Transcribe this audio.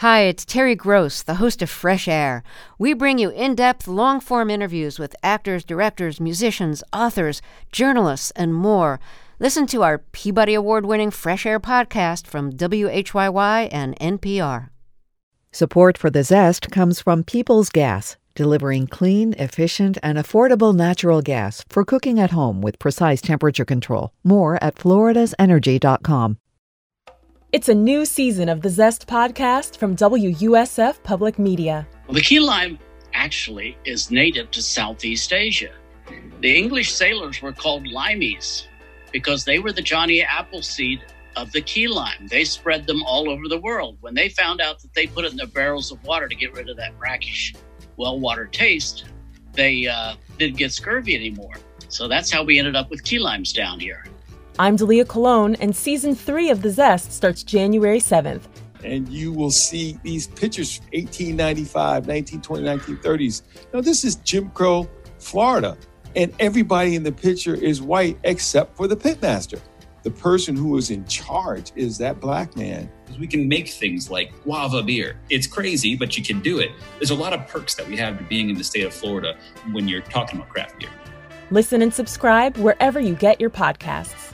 Hi, it's Terry Gross, the host of Fresh Air. We bring you in depth, long form interviews with actors, directors, musicians, authors, journalists, and more. Listen to our Peabody Award winning Fresh Air podcast from WHYY and NPR. Support for the Zest comes from Peoples Gas, delivering clean, efficient, and affordable natural gas for cooking at home with precise temperature control. More at floridasenergy.com. It's a new season of the Zest podcast from WUSF Public Media. Well, the key lime actually is native to Southeast Asia. The English sailors were called limeys because they were the Johnny Appleseed of the key lime. They spread them all over the world. When they found out that they put it in their barrels of water to get rid of that brackish, well water taste, they uh, didn't get scurvy anymore. So that's how we ended up with key limes down here. I'm Dalia Colon, and season three of The Zest starts January 7th. And you will see these pictures from 1895, 1920, 1930s. Now, this is Jim Crow, Florida. And everybody in the picture is white except for the pitmaster. The person who is in charge is that black man. We can make things like guava beer. It's crazy, but you can do it. There's a lot of perks that we have to being in the state of Florida when you're talking about craft beer. Listen and subscribe wherever you get your podcasts.